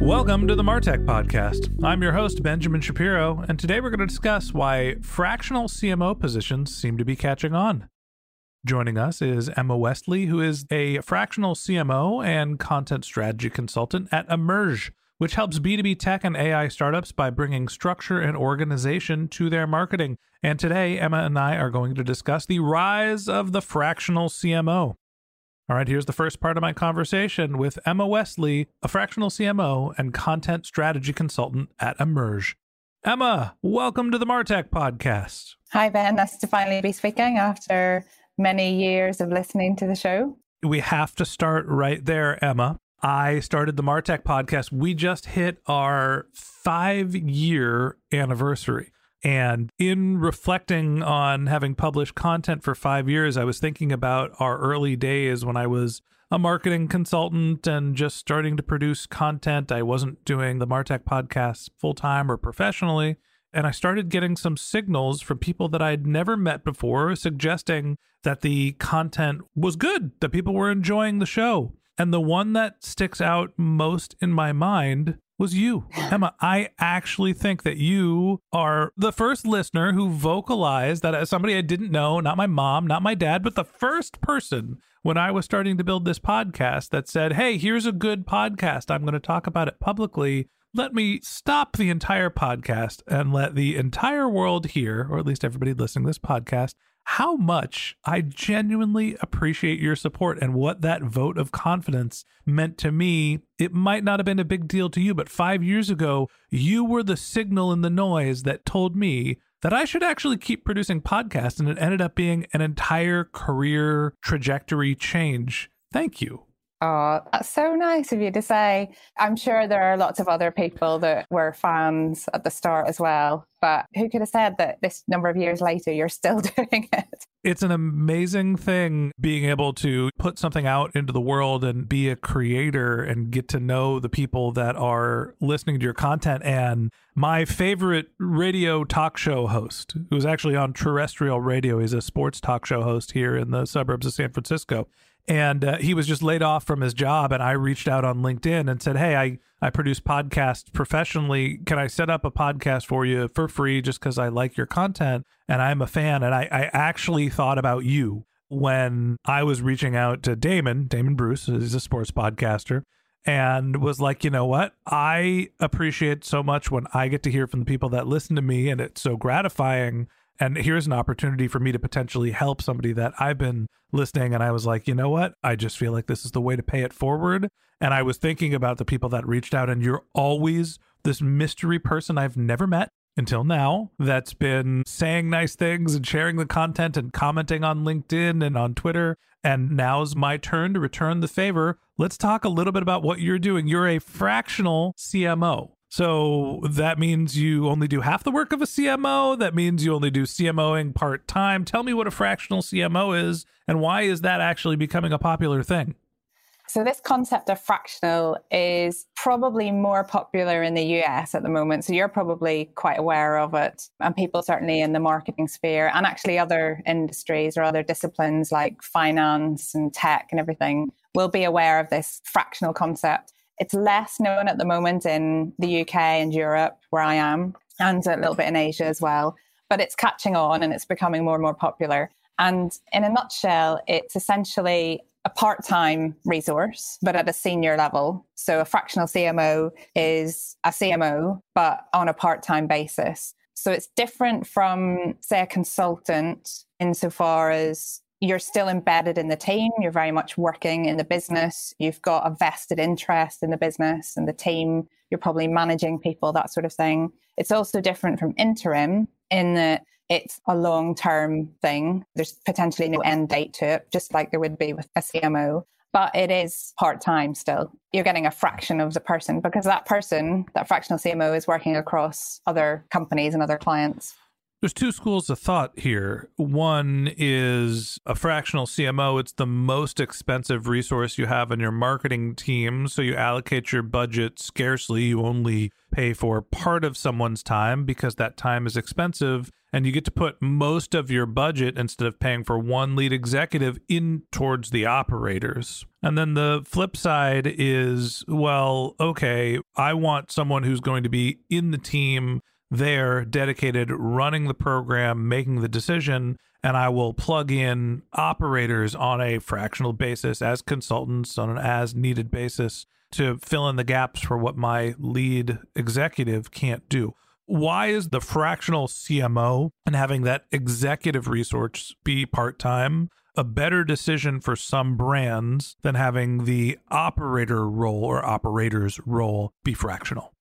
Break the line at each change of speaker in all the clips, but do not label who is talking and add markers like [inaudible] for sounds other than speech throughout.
Welcome to the Martech Podcast. I'm your host, Benjamin Shapiro, and today we're going to discuss why fractional CMO positions seem to be catching on. Joining us is Emma Westley, who is a fractional CMO and content strategy consultant at immerj, which helps B2B tech and AI startups by bringing structure and organization to their marketing. And today, Emma and I are going to discuss the rise of the fractional CMO. All right, here's the first part of my conversation with Emma Westley, a fractional CMO and content strategy consultant at immerj. Emma, welcome to the Martech podcast.
Hi, Ben. Nice to finally be speaking after many years of listening to the show.
We have to start right there, Emma. I started the Martech podcast. We just hit our five year anniversary. And in reflecting on having published content for five years, I was thinking about our early days when I was a marketing consultant and just starting to produce content. I wasn't doing the Martech podcast full time or professionally. And I started getting some signals from people that I'd never met before suggesting that the content was good, that people were enjoying the show. And the one that sticks out most in my mind was you. Emma, I actually think that you are the first listener who vocalized that as somebody I didn't know, not my mom, not my dad, but the first person when I was starting to build this podcast that said, Hey, here's a good podcast. I'm going to talk about it publicly. Let me stop the entire podcast and let the entire world hear, or at least everybody listening to this podcast, how much I genuinely appreciate your support and what that vote of confidence meant to me. It might not have been a big deal to you, but five years ago, you were the signal in the noise that told me that I should actually keep producing podcasts, and it ended up being an entire career trajectory change. Thank you.
Oh, that's so nice of you to say. I'm sure there are lots of other people that were fans at the start as well. But who could have said that this number of years later you're still [laughs] doing it?
It's an amazing thing being able to put something out into the world and be a creator and get to know the people that are listening to your content. And my favorite radio talk show host, who's actually on terrestrial radio, he's a sports talk show host here in the suburbs of San Francisco and uh, he was just laid off from his job and i reached out on linkedin and said hey i i produce podcasts professionally can i set up a podcast for you for free just because i like your content and i'm a fan and i i actually thought about you when i was reaching out to damon damon bruce he's a sports podcaster and was like, you know what? I appreciate so much when I get to hear from the people that listen to me, and it's so gratifying and here's an opportunity for me to potentially help somebody that I've been listening and I was like, you know what? I just feel like this is the way to pay it forward. And I was thinking about the people that reached out, and you're always this mystery person I've never met until now that's been saying nice things and sharing the content and commenting on LinkedIn and on Twitter. And now's my turn to return the favor. Let's talk a little bit about what you're doing. You're a fractional CMO. So that means you only do half the work of a CMO. That means you only do CMOing part time. Tell me what a fractional CMO is and why is that actually becoming a popular thing?
So, this concept of fractional is probably more popular in the US at the moment. So, you're probably quite aware of it. And people, certainly in the marketing sphere and actually other industries or other disciplines like finance and tech and everything, will be aware of this fractional concept. It's less known at the moment in the UK and Europe, where I am, and a little bit in Asia as well. But it's catching on and it's becoming more and more popular. And in a nutshell, it's essentially a part time resource, but at a senior level. So a fractional CMO is a CMO, but on a part time basis. So it's different from, say, a consultant insofar as you're still embedded in the team. You're very much working in the business. You've got a vested interest in the business and the team. You're probably managing people, that sort of thing. It's also different from interim in that it's a long term thing. There's potentially no end date to it, just like there would be with a CMO. But it is part time still. You're getting a fraction of the person because that person, that fractional CMO, is working across other companies and other clients.
There's two schools of thought here. One is a fractional CMO. It's the most expensive resource you have in your marketing team. So you allocate your budget scarcely. You only pay for part of someone's time because that time is expensive. And you get to put most of your budget instead of paying for one lead executive in towards the operators. And then the flip side is well, okay, I want someone who's going to be in the team there dedicated running the program, making the decision, and I will plug in operators on a fractional basis as consultants on an as needed basis to fill in the gaps for what my lead executive can't do. Why is the fractional CMO and having that executive resource be part time a better decision for some brands than having the operator role or operators role be fractional?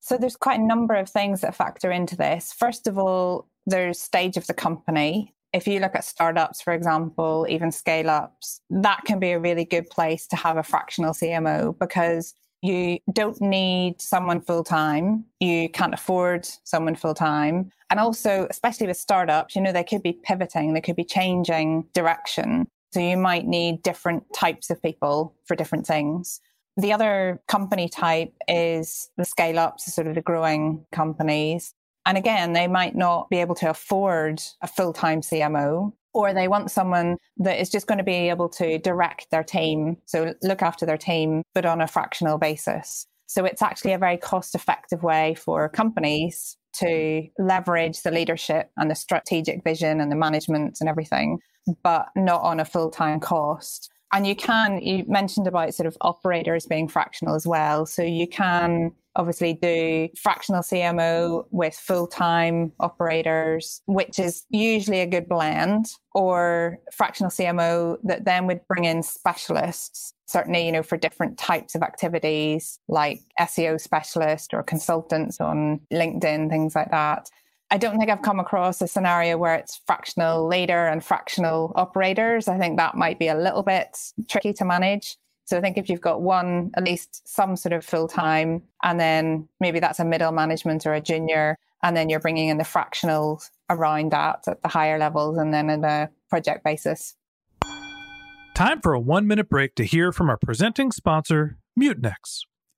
So there's quite a number of things that factor into this. First of all, there's stage of the company. If you look at startups, for example, even scale ups, that can be a really good place to have a fractional CMO because you don't need someone full time. You can't afford someone full time. And also, especially with startups, you know, they could be pivoting, they could be changing direction. So you might need different types of people for different things. The other company type is the scale ups, sort of the growing companies. And again, they might not be able to afford a full time CMO, or they want someone that is just going to be able to direct their team. So look after their team, but on a fractional basis. So it's actually a very cost effective way for companies to leverage the leadership and the strategic vision and the management and everything, but not on a full time cost and you can you mentioned about sort of operators being fractional as well. So you can obviously do fractional cmo with full-time operators which is usually a good blend or fractional cmo that then would bring in specialists certainly you know for different types of activities like seo specialist or consultants on linkedin things like that I don't think I've come across a scenario where it's fractional leader and fractional operators. I think that might be a little bit tricky to manage. So I think if you've got one, at least some sort of full time, and then maybe that's a middle management or a junior, and then you're bringing in the fractionals around that at the higher levels and then in a project basis.
Time for a one minute break to hear from our presenting sponsor, Mutinex.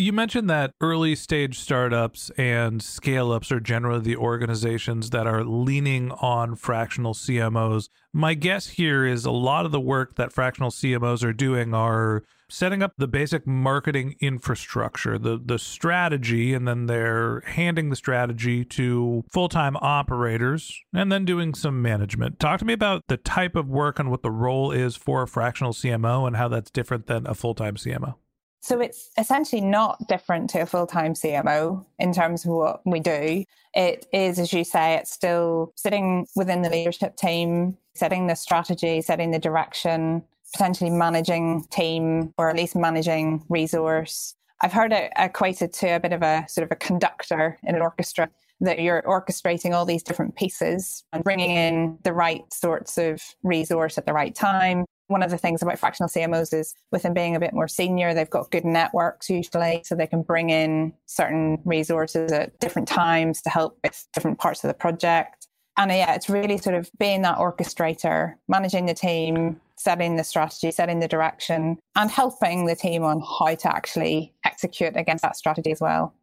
You mentioned that early stage startups and scale ups are generally the organizations that are leaning on fractional CMOs. My guess here is a lot of the work that fractional CMOs are doing are setting up the basic marketing infrastructure, the the strategy, and then they're handing the strategy to full-time operators and then doing some management. Talk to me about the type of work and what the role is for a fractional CMO and how that's different than a full-time CMO.
So it's essentially not different to a full time CMO in terms of what we do. It is, as you say, it's still sitting within the leadership team, setting the strategy, setting the direction, potentially managing team or at least managing resource. I've heard it equated to a bit of a sort of a conductor in an orchestra that you're orchestrating all these different pieces and bringing in the right sorts of resource at the right time, one of the things about fractional CMOs is with them being a bit more senior, they've got good networks usually, so they can bring in certain resources at different times to help with different parts of the project. And uh, yeah, it's really sort of being that orchestrator, managing the team, setting the strategy, setting the direction, and helping the team on how to actually execute against that strategy as well.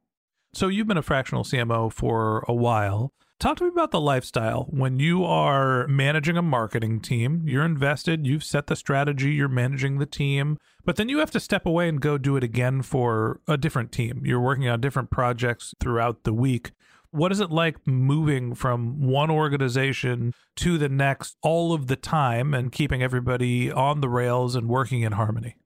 So you've been a fractional CMO for a while. Talk to me about the lifestyle. When you are managing a marketing team, you're invested, you've set the strategy, you're managing the team, but then you have to step away and go do it again for a different team. You're working on different projects throughout the week. What is it like moving from one organization to the next all of the time and keeping everybody on the rails and working in harmony?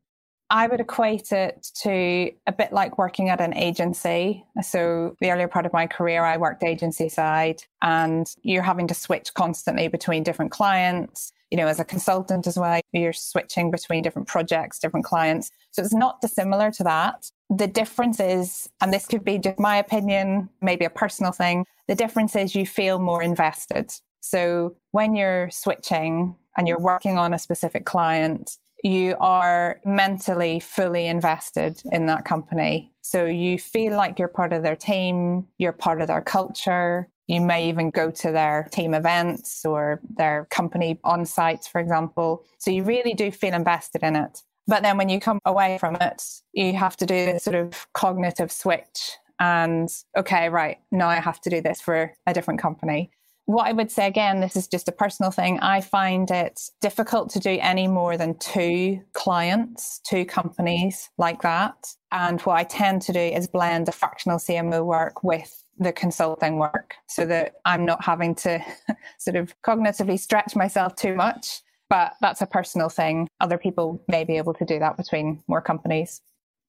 I would equate it to a bit like working at an agency. So, the earlier part of my career, I worked agency side, and you're having to switch constantly between different clients. You know, as a consultant as well, you're switching between different projects, different clients. So, it's not dissimilar to that. The difference is, and this could be just my opinion, maybe a personal thing, the difference is you feel more invested. So, when you're switching and you're working on a specific client, you are mentally fully invested in that company. So you feel like you're part of their team, you're part of their culture. You may even go to their team events or their company on sites, for example. So you really do feel invested in it. But then when you come away from it, you have to do this sort of cognitive switch and, okay, right, now I have to do this for a different company what I would say again, this is just a personal thing. I find it difficult to do any more than two clients, two companies like that. And what I tend to do is blend the fractional CMO work with the consulting work so that I'm not having to [laughs] sort of cognitively stretch myself too much. But that's a personal thing. Other people may be able to do that between more companies.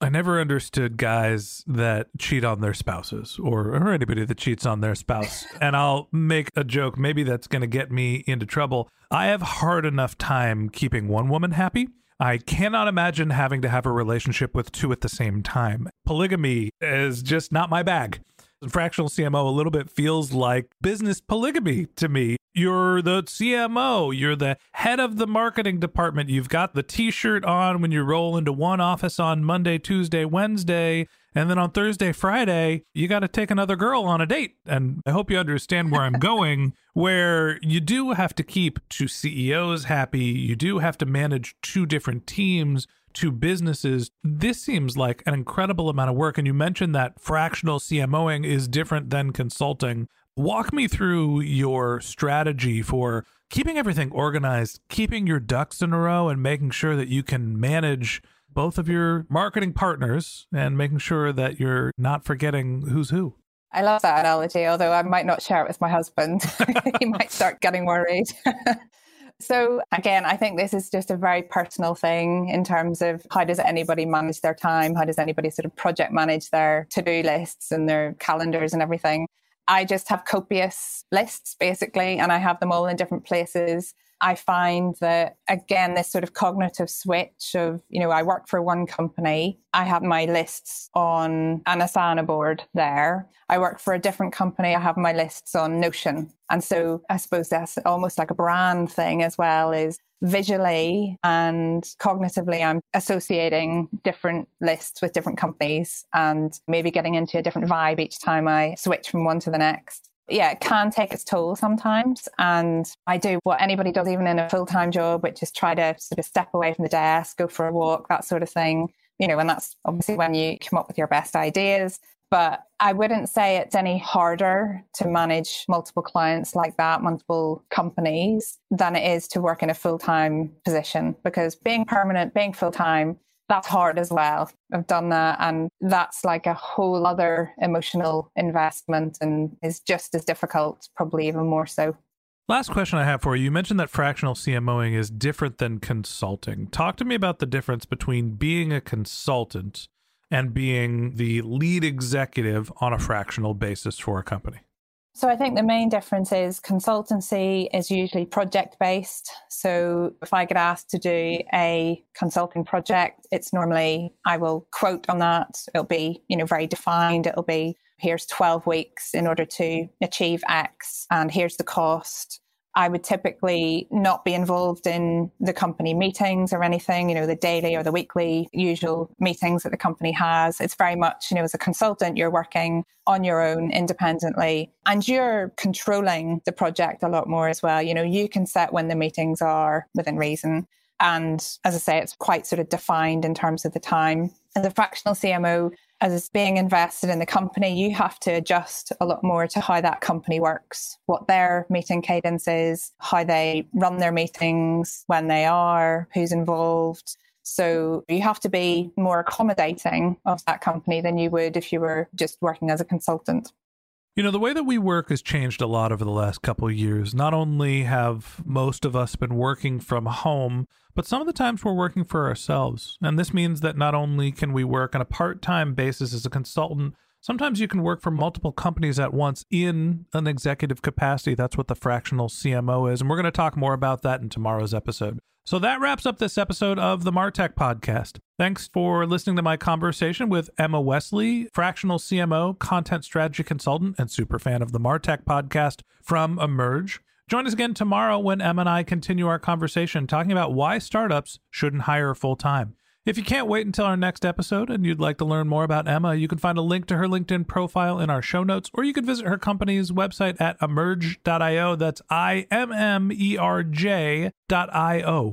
I never understood guys that cheat on their spouses or, or anybody that cheats on their spouse. [laughs] and I'll make a joke, maybe that's going to get me into trouble. I have hard enough time keeping one woman happy. I cannot imagine having to have a relationship with two at the same time. Polygamy is just not my bag. Fractional CMO a little bit feels like business polygamy to me. You're the CMO, you're the head of the marketing department. You've got the t shirt on when you roll into one office on Monday, Tuesday, Wednesday. And then on Thursday, Friday, you got to take another girl on a date. And I hope you understand where I'm [laughs] going, where you do have to keep two CEOs happy. You do have to manage two different teams to businesses, this seems like an incredible amount of work. And you mentioned that fractional CMOing is different than consulting. Walk me through your strategy for keeping everything organized, keeping your ducks in a row, and making sure that you can manage both of your marketing partners and making sure that you're not forgetting who's who.
I love that analogy, although I might not share it with my husband. [laughs] he might start getting worried. [laughs] So again, I think this is just a very personal thing in terms of how does anybody manage their time? How does anybody sort of project manage their to-do lists and their calendars and everything? I just have copious lists basically, and I have them all in different places. I find that, again, this sort of cognitive switch of, you know, I work for one company, I have my lists on an Asana board there. I work for a different company, I have my lists on Notion. And so I suppose that's almost like a brand thing as well is visually and cognitively, I'm associating different lists with different companies and maybe getting into a different vibe each time I switch from one to the next yeah, it can take its toll sometimes. And I do what anybody does, even in a full time job, which is try to sort of step away from the desk, go for a walk, that sort of thing. You know, and that's obviously when you come up with your best ideas. But I wouldn't say it's any harder to manage multiple clients like that, multiple companies, than it is to work in a full time position because being permanent, being full time, that's hard as well. I've done that. And that's like a whole other emotional investment and is just as difficult, probably even more so.
Last question I have for you. You mentioned that fractional CMOing is different than consulting. Talk to me about the difference between being a consultant and being the lead executive on a fractional basis for a company.
So I think the main difference is consultancy is usually project based. So if I get asked to do a consulting project, it's normally I will quote on that. It'll be, you know, very defined. It'll be here's 12 weeks in order to achieve X and here's the cost. I would typically not be involved in the company meetings or anything, you know, the daily or the weekly usual meetings that the company has. It's very much, you know, as a consultant, you're working on your own independently and you're controlling the project a lot more as well. You know, you can set when the meetings are within reason. And as I say, it's quite sort of defined in terms of the time. As a fractional CMO, as being invested in the company, you have to adjust a lot more to how that company works, what their meeting cadence is, how they run their meetings, when they are, who's involved. So you have to be more accommodating of that company than you would if you were just working as a consultant.
You know, the way that we work has changed a lot over the last couple of years. Not only have most of us been working from home, but some of the times we're working for ourselves. And this means that not only can we work on a part time basis as a consultant, sometimes you can work for multiple companies at once in an executive capacity. That's what the fractional CMO is. And we're going to talk more about that in tomorrow's episode. So that wraps up this episode of the Martech podcast. Thanks for listening to my conversation with Emma Westley, fractional CMO, content strategy consultant, and super fan of the Martech podcast from immerj. Join us again tomorrow when Emma and I continue our conversation talking about why startups shouldn't hire full time. If you can't wait until our next episode and you'd like to learn more about Emma, you can find a link to her LinkedIn profile in our show notes, or you could visit her company's website at immerj.io. That's I M M E R J.io.